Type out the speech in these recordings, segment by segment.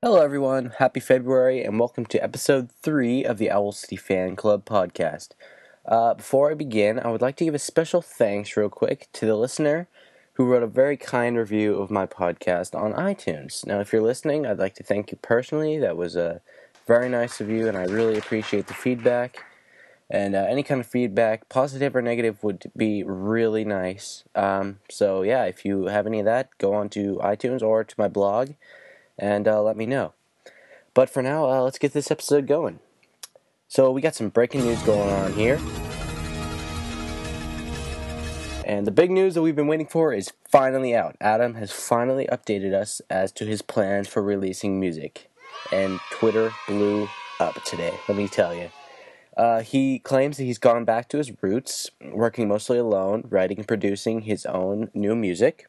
Hello, everyone. Happy February, and welcome to episode three of the Owl City Fan Club podcast. Uh, before I begin, I would like to give a special thanks, real quick, to the listener who wrote a very kind review of my podcast on iTunes. Now, if you're listening, I'd like to thank you personally. That was a very nice of you, and I really appreciate the feedback. And uh, any kind of feedback, positive or negative, would be really nice. Um, so, yeah, if you have any of that, go on to iTunes or to my blog and uh, let me know. But for now, uh, let's get this episode going. So, we got some breaking news going on here. And the big news that we've been waiting for is finally out. Adam has finally updated us as to his plans for releasing music. And Twitter blew up today, let me tell you. Uh, he claims that he's gone back to his roots, working mostly alone, writing and producing his own new music.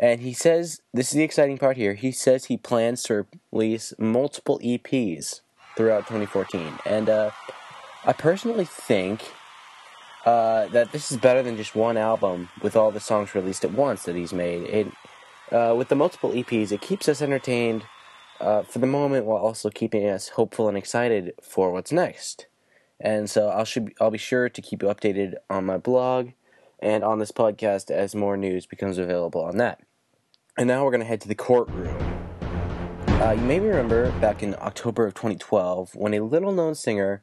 And he says, this is the exciting part here, he says he plans to release multiple EPs throughout 2014. And uh, I personally think uh, that this is better than just one album with all the songs released at once that he's made. It, uh, with the multiple EPs, it keeps us entertained uh, for the moment while also keeping us hopeful and excited for what's next. And so I'll should I'll be sure to keep you updated on my blog and on this podcast as more news becomes available on that. And now we're going to head to the courtroom. Uh, you may remember back in October of 2012 when a little known singer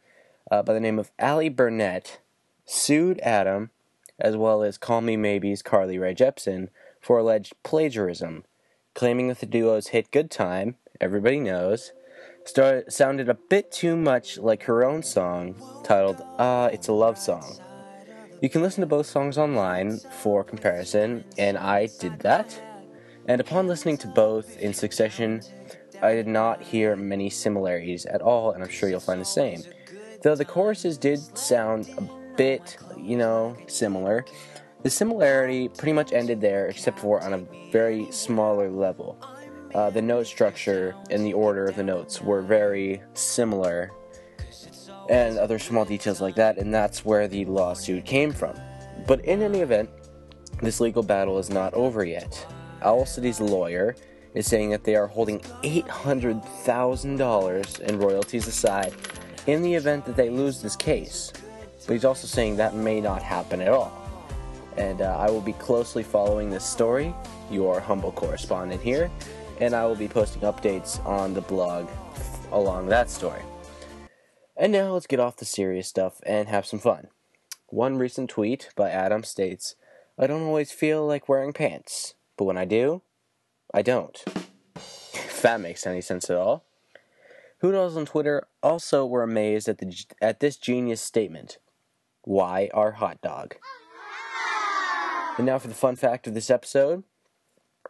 uh, by the name of Ali Burnett sued Adam, as well as Call Me Maybe's Carly Rae Jepsen, for alleged plagiarism, claiming that the duo's hit Good Time, everybody knows, sounded a bit too much like her own song titled Ah, uh, It's a Love Song. You can listen to both songs online for comparison, and I did that. And upon listening to both in succession, I did not hear many similarities at all, and I'm sure you'll find the same. Though the choruses did sound a bit, you know, similar, the similarity pretty much ended there, except for on a very smaller level. Uh, the note structure and the order of the notes were very similar, and other small details like that, and that's where the lawsuit came from. But in any event, this legal battle is not over yet. Owl City's lawyer is saying that they are holding $800,000 in royalties aside in the event that they lose this case. But he's also saying that may not happen at all. And uh, I will be closely following this story, your humble correspondent here, and I will be posting updates on the blog along that story. And now let's get off the serious stuff and have some fun. One recent tweet by Adam states, I don't always feel like wearing pants. But when I do, I don't. if that makes any sense at all. Hoodles on Twitter also were amazed at the at this genius statement. Why our hot dog? And now for the fun fact of this episode.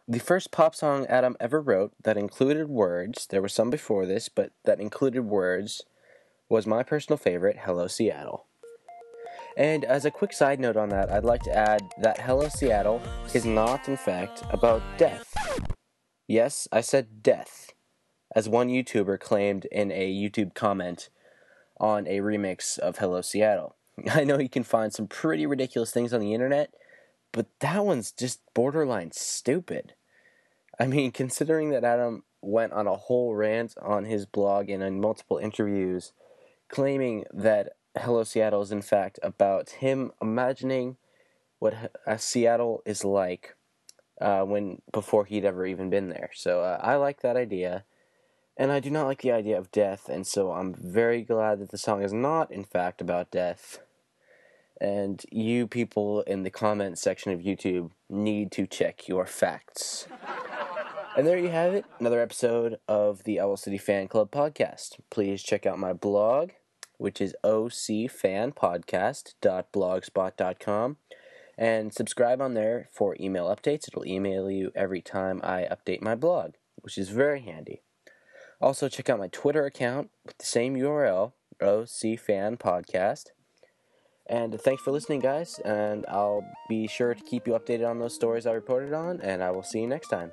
The first pop song Adam ever wrote that included words, there were some before this, but that included words, was my personal favorite, Hello Seattle. And as a quick side note on that, I'd like to add that Hello Seattle is not, in fact, about death. Yes, I said death, as one YouTuber claimed in a YouTube comment on a remix of Hello Seattle. I know you can find some pretty ridiculous things on the internet, but that one's just borderline stupid. I mean, considering that Adam went on a whole rant on his blog and in multiple interviews claiming that Hello Seattle is in fact about him imagining what uh, Seattle is like uh, when before he'd ever even been there. So uh, I like that idea, and I do not like the idea of death. And so I'm very glad that the song is not in fact about death. And you people in the comment section of YouTube need to check your facts. and there you have it, another episode of the Owl City Fan Club podcast. Please check out my blog which is ocfanpodcast.blogspot.com. And subscribe on there for email updates. It'll email you every time I update my blog, which is very handy. Also, check out my Twitter account with the same URL, ocfanpodcast. And thanks for listening, guys. And I'll be sure to keep you updated on those stories I reported on. And I will see you next time.